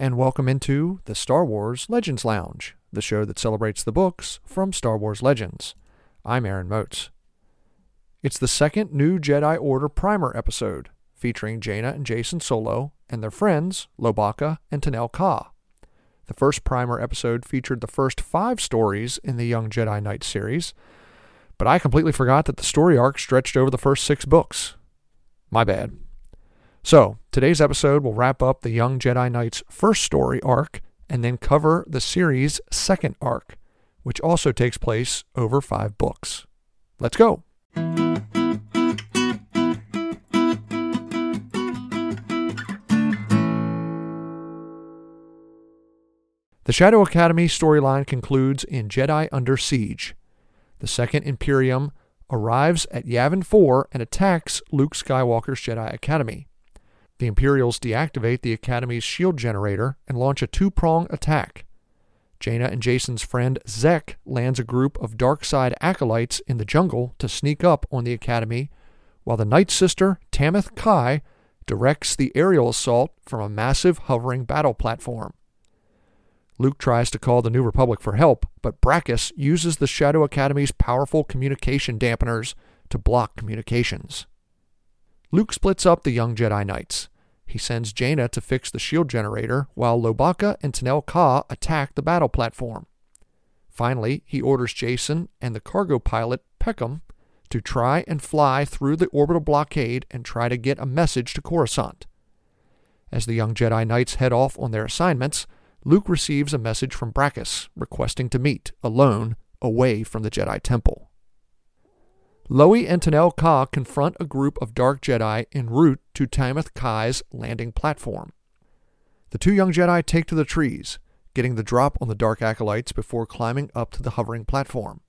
And welcome into the Star Wars Legends Lounge, the show that celebrates the books from Star Wars Legends. I'm Aaron Moats. It's the second new Jedi Order Primer episode, featuring Jaina and Jacen Solo and their friends, Lowbacca and Tenel Ka. The first Primer episode featured the first five stories in the Young Jedi Knight series, but I completely forgot that the story arc stretched over the first six books. My bad. So, today's episode will wrap up the Young Jedi Knight's first story arc and then cover the series' second arc, which also takes place over five books. Let's go! The Shadow Academy storyline concludes in Jedi Under Siege. The Second Imperium arrives at Yavin 4 and attacks Luke Skywalker's Jedi Academy. The Imperials deactivate the Academy's shield generator and launch a two prong attack. Jaina and Jacen's friend Zekk lands a group of dark side acolytes in the jungle to sneak up on the Academy, while the Night Sister, Tamith Kai, directs the aerial assault from a massive hovering battle platform. Luke tries to call the New Republic for help, but Brakiss uses the Shadow Academy's powerful communication dampeners to block communications. Luke splits up the young Jedi Knights. He sends Jaina to fix the shield generator, while Lowbacca and Tenel Ka attack the battle platform. Finally, he orders Jacen and the cargo pilot, Peckham, to try and fly through the orbital blockade and try to get a message to Coruscant. As the young Jedi Knights head off on their assignments, Luke receives a message from Brakiss requesting to meet, alone, away from the Jedi Temple. Lowie and Tenel Ka confront a group of Dark Jedi en route to Tamith Kai's landing platform. The two young Jedi take to the trees, getting the drop on the Dark Acolytes before climbing up to the hovering platform.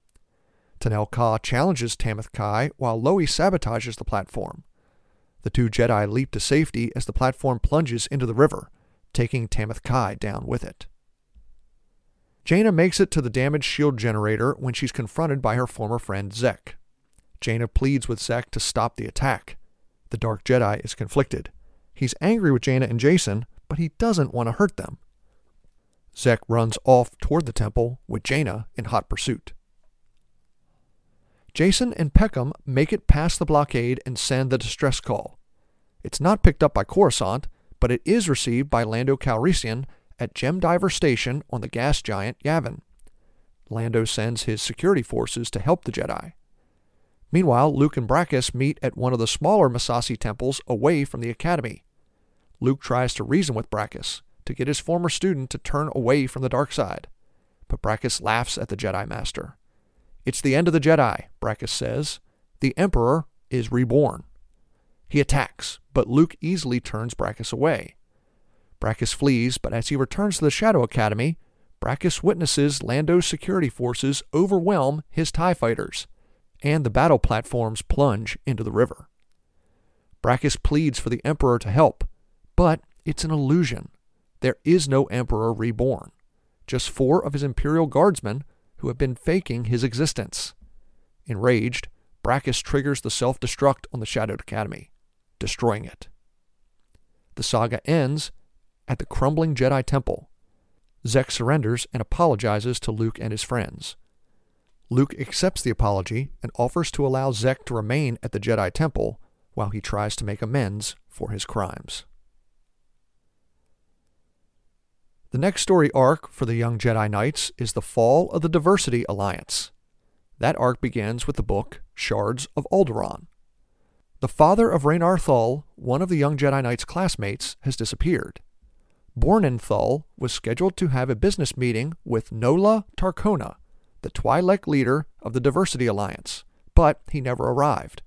Tenel Ka challenges Tamith Kai while Lowie sabotages the platform. The two Jedi leap to safety as the platform plunges into the river, taking Tamith Kai down with it. Jaina makes it to the damaged shield generator when she's confronted by her former friend Zekk. Jaina pleads with Zekk to stop the attack. The Dark Jedi is conflicted. He's angry with Jaina and Jacen, but he doesn't want to hurt them. Zekk runs off toward the temple with Jaina in hot pursuit. Jacen and Peckham make it past the blockade and send the distress call. It's not picked up by Coruscant, but it is received by Lando Calrissian at Gem Diver Station on the gas giant Yavin. Lando sends his security forces to help the Jedi. Meanwhile, Luke and Brakiss meet at one of the smaller Massassi temples away from the Academy. Luke tries to reason with Brakiss to get his former student to turn away from the dark side, but Brakiss laughs at the Jedi Master. It's the end of the Jedi, Brakiss says. The Emperor is reborn. He attacks, but Luke easily turns Brakiss away. Brakiss flees, but as he returns to the Shadow Academy, Brakiss witnesses Lando's security forces overwhelm his TIE fighters and the battle platforms plunge into the river. Brakiss pleads for the Emperor to help, but it's an illusion. There is no Emperor reborn, just four of his Imperial guardsmen who have been faking his existence. Enraged, Brakiss triggers the self destruct on the Shadowed Academy, destroying it. The saga ends at the crumbling Jedi Temple. Zekk surrenders and apologizes to Luke and his friends. Luke accepts the apology and offers to allow Zekk to remain at the Jedi Temple while he tries to make amends for his crimes. The next story arc for the young Jedi Knights is the fall of the Diversity Alliance. That arc begins with the book Shards of Alderaan. The father of Raynar Thul, one of the young Jedi Knight's classmates, has disappeared. Bornan Thul was scheduled to have a business meeting with Nola Tarkona, the Twi'lek leader of the Diversity Alliance, but he never arrived.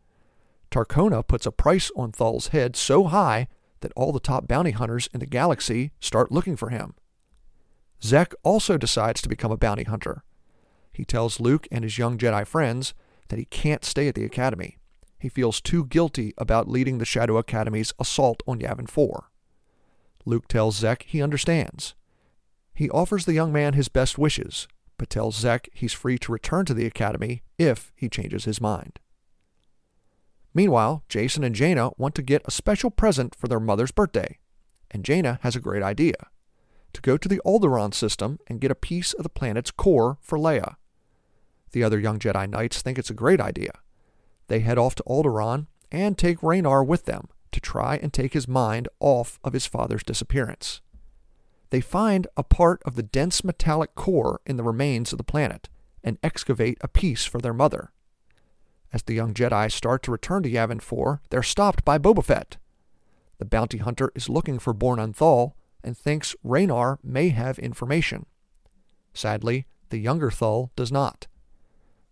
Tarkona puts a price on Thul's head so high that all the top bounty hunters in the galaxy start looking for him. Zekk also decides to become a bounty hunter. He tells Luke and his young Jedi friends that he can't stay at the Academy. He feels too guilty about leading the Shadow Academy's assault on Yavin 4. Luke tells Zekk he understands. He offers the young man his best wishes, but tells Zekk he's free to return to the Academy if he changes his mind. Meanwhile, Jacen and Jaina want to get a special present for their mother's birthday and Jaina has a great idea to go to the Alderaan system and get a piece of the planet's core for Leia. The other young Jedi Knights think it's a great idea. They head off to Alderaan and take Raynar with them to try and take his mind off of his father's disappearance. They find a part of the dense metallic core in the remains of the planet and excavate a piece for their mother. As the young Jedi start to return to Yavin 4, they're stopped by Boba Fett. The bounty hunter is looking for Bornan Thul and thinks Raynar may have information. Sadly, the younger Thul does not.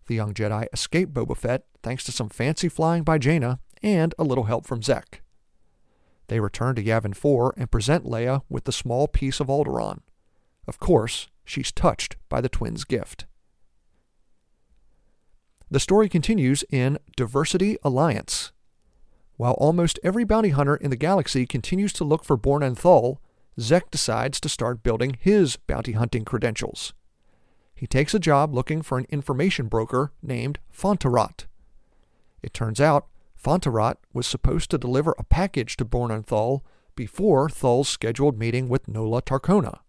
The young Jedi escape Boba Fett thanks to some fancy flying by Jaina and a little help from Zekk. They return to Yavin 4 and present Leia with the small piece of Alderaan. Of course, she's touched by the twins' gift. The story continues in Diversity Alliance. While almost every bounty hunter in the galaxy continues to look for Bornan Thul, Zekk decides to start building his bounty hunting credentials. He takes a job looking for an information broker named Fonterrat. It turns out Fonterrat was supposed to deliver a package to Bornan Thul before Thul's scheduled meeting with Nola Tarkona.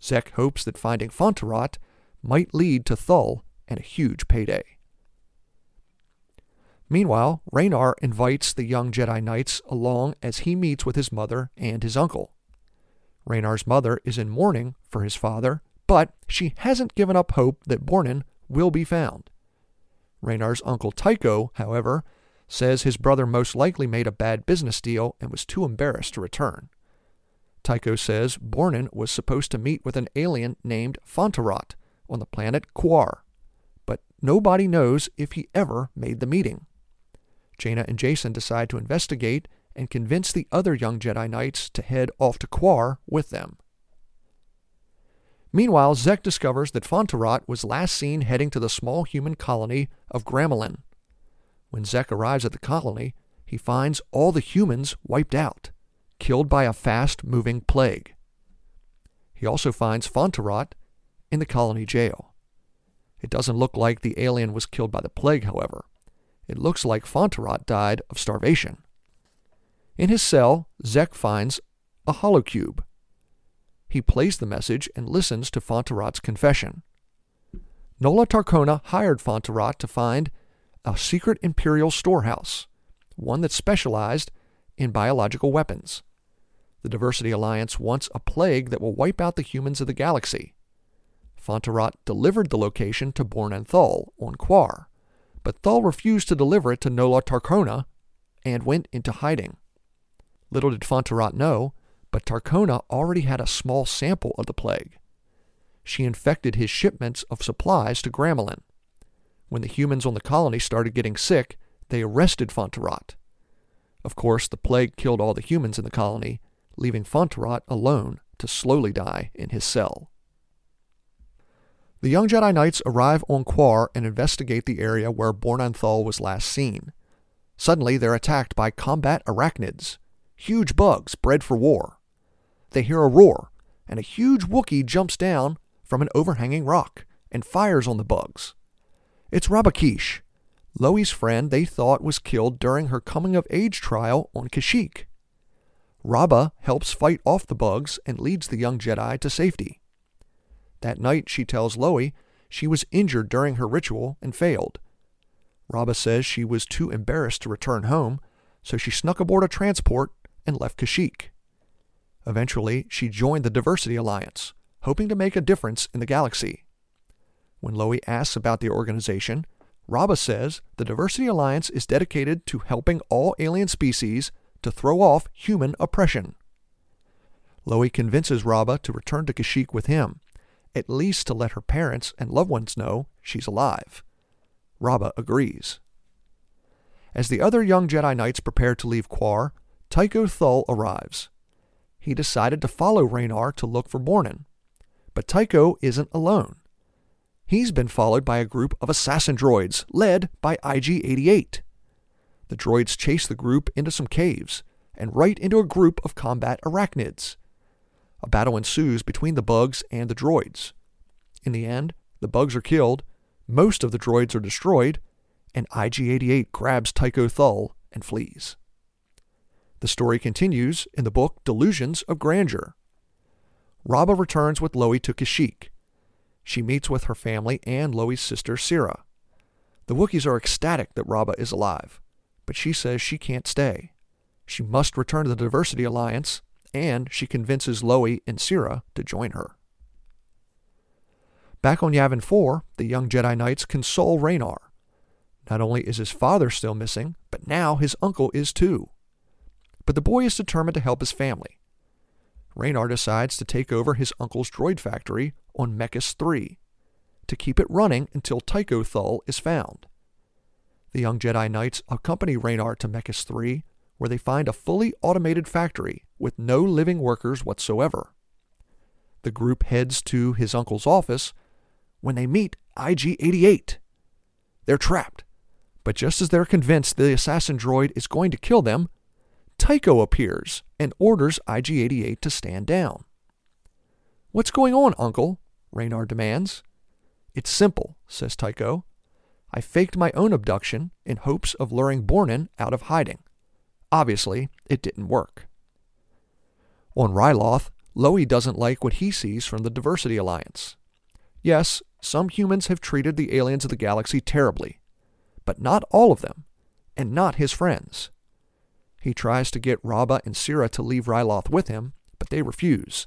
Zekk hopes that finding Fonterrat might lead to Thul and a huge payday. Meanwhile, Raynar invites the young Jedi Knights along as he meets with his mother and his uncle. Raynar's mother is in mourning for his father, but she hasn't given up hope that Bornan will be found. Raynar's uncle Tyko, however, says his brother most likely made a bad business deal and was too embarrassed to return. Tyko says Bornan was supposed to meet with an alien named Fonterrat on the planet Quar, but nobody knows if he ever made the meeting. Jaina and Jacen decide to investigate and convince the other young Jedi Knights to head off to Quar with them. Meanwhile, Zekk discovers that Fonterrat was last seen heading to the small human colony of Gramalin. When Zekk arrives at the colony, he finds all the humans wiped out, killed by a fast moving plague. He also finds Fonterrat in the colony jail. It doesn't look like the alien was killed by the plague, however. It looks like Fonterrat died of starvation. In his cell, Zekk finds a holocube. He plays the message and listens to Fonterrat's confession. Nola Tarkona hired Fonterrat to find a secret Imperial storehouse, one that specialized in biological weapons. The Diversity Alliance wants a plague that will wipe out the humans of the galaxy. Fonterrat delivered the location to Bornan Thul on Quar, but Thul refused to deliver it to Nola Tarkona and went into hiding. Little did Fonterrat know, but Tarkona already had a small sample of the plague. She infected his shipments of supplies to Gramalin. When the humans on the colony started getting sick, they arrested Fonterrat. Of course, the plague killed all the humans in the colony, leaving Fonterrat alone to slowly die in his cell. The young Jedi Knights arrive on Quar and investigate the area where Bornan Thul was last seen. Suddenly, they're attacked by combat arachnids, huge bugs bred for war. They hear a roar, and a huge Wookiee jumps down from an overhanging rock and fires on the bugs. It's Raabakyysh, Lowie's friend they thought was killed during her coming of age trial on Kashyyyk. Raaba helps fight off the bugs and leads the young Jedi to safety. That night, she tells Lowie she was injured during her ritual and failed. Raaba says she was too embarrassed to return home, so she snuck aboard a transport and left Kashyyyk. Eventually, she joined the Diversity Alliance, hoping to make a difference in the galaxy. When Lowie asks about the organization, Raaba says the Diversity Alliance is dedicated to helping all alien species to throw off human oppression. Lowie convinces Raaba to return to Kashyyyk with him, at least to let her parents and loved ones know she's alive. Raaba agrees. As the other young Jedi Knights prepare to leave Quar, Tyko Thul arrives. He decided to follow Raynar to look for Bornan. But Tyko isn't alone. He's been followed by a group of assassin droids led by IG 88. The droids chase the group into some caves and right into a group of combat arachnids. A battle ensues between the bugs and the droids. In the end, the bugs are killed, most of the droids are destroyed, and IG 88 grabs Tyko Thul and flees. The story continues in the book Delusions of Grandeur. Raaba returns with Lowie to Kashyyyk. She meets with her family and Lowie's sister Sirra. The Wookiees are ecstatic that Raaba is alive, but she says she can't stay. She must return to the Diversity Alliance, and she convinces Lowie and Sirra to join her. Back on Yavin 4, the young Jedi Knights console Raynar. Not only is his father still missing, but now his uncle is too. But the boy is determined to help his family. Raynar decides to take over his uncle's droid factory on Mechis 3 to keep it running until Tyko Thul is found. The young Jedi Knights accompany Raynar to Mechis 3, where they find a fully automated factory with no living workers whatsoever. The group heads to his uncle's office when they meet IG 88. They're trapped, but just as they're convinced the assassin droid is going to kill them, Tyko appears and orders IG 88 to stand down. What's going on, Uncle? Raynar demands. It's simple, says Tyko. I faked my own abduction in hopes of luring Bornan out of hiding. Obviously, it didn't work. On Ryloth, Lowie doesn't like what he sees from the Diversity Alliance. Yes, some humans have treated the aliens of the galaxy terribly, but not all of them, and not his friends. He tries to get Raaba and Sirra to leave Ryloth with him, but they refuse.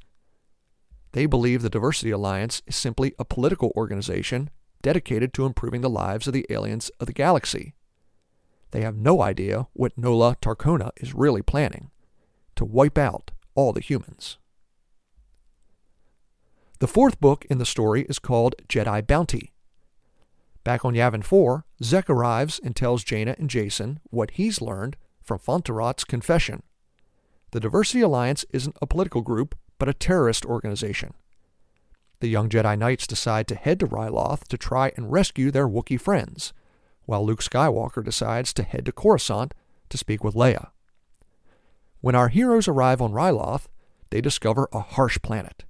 They believe the Diversity Alliance is simply a political organization dedicated to improving the lives of the aliens of the galaxy. They have no idea what Nola Tarkona is really planning to wipe out all the humans. The fourth book in the story is called Jedi Bounty. Back on Yavin 4, Zekk arrives and tells Jaina and Jacen what he's learned from Fonterrat's confession. The Diversity Alliance isn't a political group, but a terrorist organization. The young Jedi Knights decide to head to Ryloth to try and rescue their Wookiee friends, while Luke Skywalker decides to head to Coruscant to speak with Leia. When our heroes arrive on Ryloth, they discover a harsh planet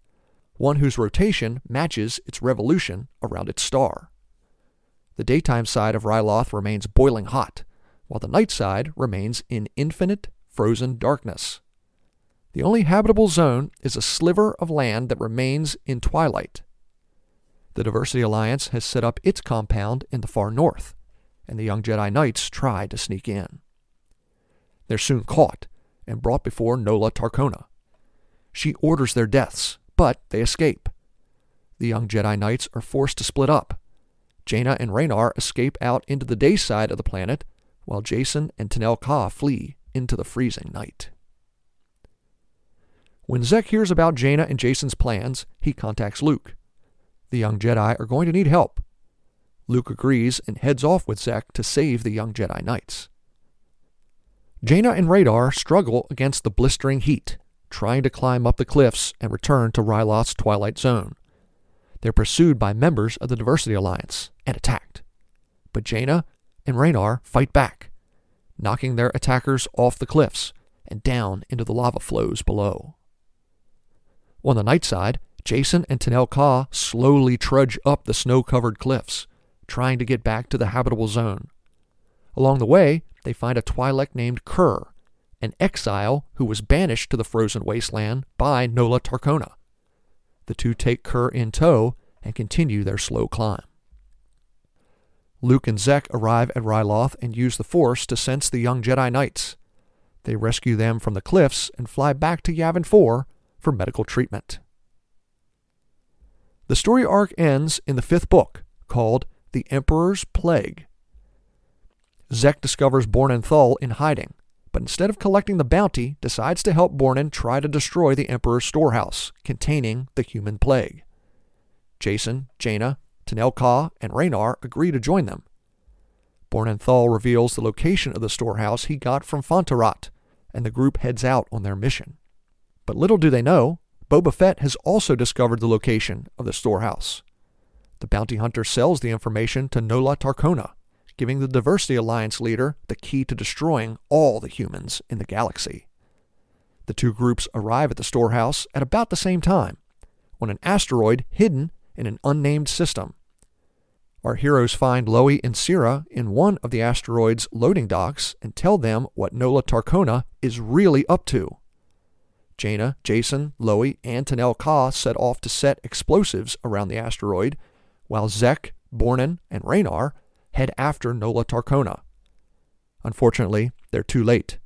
one whose rotation matches its revolution around its star. The daytime side of Ryloth remains boiling hot, while the night side remains in infinite frozen darkness. The only habitable zone is a sliver of land that remains in twilight. The Diversity Alliance has set up its compound in the far north, and the young Jedi Knights try to sneak in. They're soon caught and brought before Nola Tarkona. She orders their deaths, but they escape. The young Jedi Knights are forced to split up. Jaina and Raynar escape out into the day side of the planet, while Jacen and Tenel Ka flee into the freezing night. When Zekk hears about Jaina and Jacen's plans, he contacts Luke. The young Jedi are going to need help. Luke agrees and heads off with Zekk to save the young Jedi Knights. Jaina and Radar struggle against the blistering heat trying to climb up the cliffs and return to Ryloth's Twilight Zone. They're pursued by members of the Diversity Alliance and attacked. But Jaina and Raynar fight back, knocking their attackers off the cliffs and down into the lava flows below. On the night side, Jacen and Tenel Ka slowly trudge up the snow covered cliffs, trying to get back to the habitable zone. Along the way, they find a Twi'lek named Kur, an exile who was banished to the frozen wasteland by Nola Tarkona. The two take Kur in tow and continue their slow climb. Luke and Zekk arrive at Ryloth and use the Force to sense the young Jedi Knights. They rescue them from the cliffs and fly back to Yavin 4 for medical treatment. The story arc ends in the fifth book, called The Emperor's Plague. Zekk discovers Bornan Thul in hiding but instead of collecting the bounty, decides to help Bornan try to destroy the Emperor's storehouse containing the human plague. Jacen, Jaina, Tenel Ka, and Raynar agree to join them. Bornan Thul reveals the location of the storehouse he got from Fonterrat, and the group heads out on their mission. But little do they know, Boba Fett has also discovered the location of the storehouse. The bounty hunter sells the information to Nola Tarkona, giving the Diversity Alliance leader the key to destroying all the humans in the galaxy. The two groups arrive at the storehouse at about the same time, on an asteroid hidden in an unnamed system. Our heroes find Lowie and Sirra in one of the asteroid's loading docks and tell them what Nola Tarkona is really up to. Jaina, Jacen, Lowie, and Tenel Ka set off to set explosives around the asteroid, while Zekk, Bornan, and Raynar head after Nola Tarkona. Unfortunately, they're too late.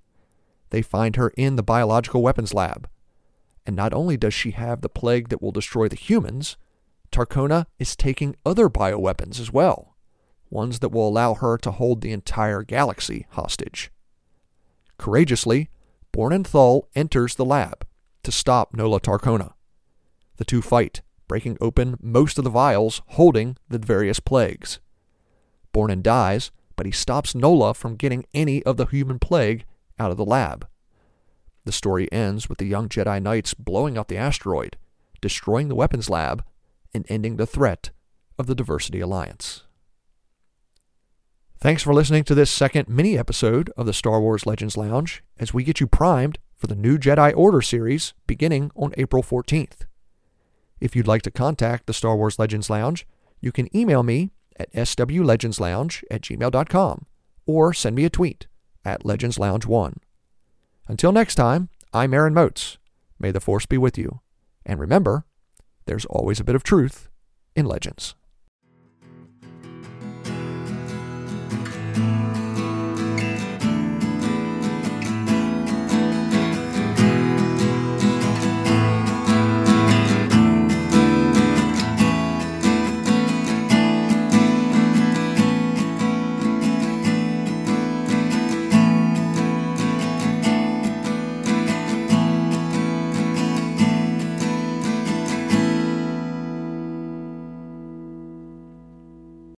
They find her in the biological weapons lab. And not only does she have the plague that will destroy the humans, Tarkona is taking other bioweapons as well, ones that will allow her to hold the entire galaxy hostage. Courageously, Bornan Thul enters the lab to stop Nola Tarkona. The two fight, breaking open most of the vials holding the various plagues. Bornan dies, but he stops Nola from getting any of the human plague out of the lab. The story ends with the young Jedi Knights blowing up the asteroid, destroying the weapons lab, and ending the threat of the Diversity Alliance. Thanks for listening to this second mini episode of the Star Wars Legends Lounge as we get you primed for the new Jedi Order series beginning on April 14th. If you'd like to contact the Star Wars Legends Lounge, you can email me at swlegendslounge at gmail.com or send me a tweet at legendslounge1. Until next time, I'm Aaron Moats. May the Force be with you. And remember, there's always a bit of truth in legends.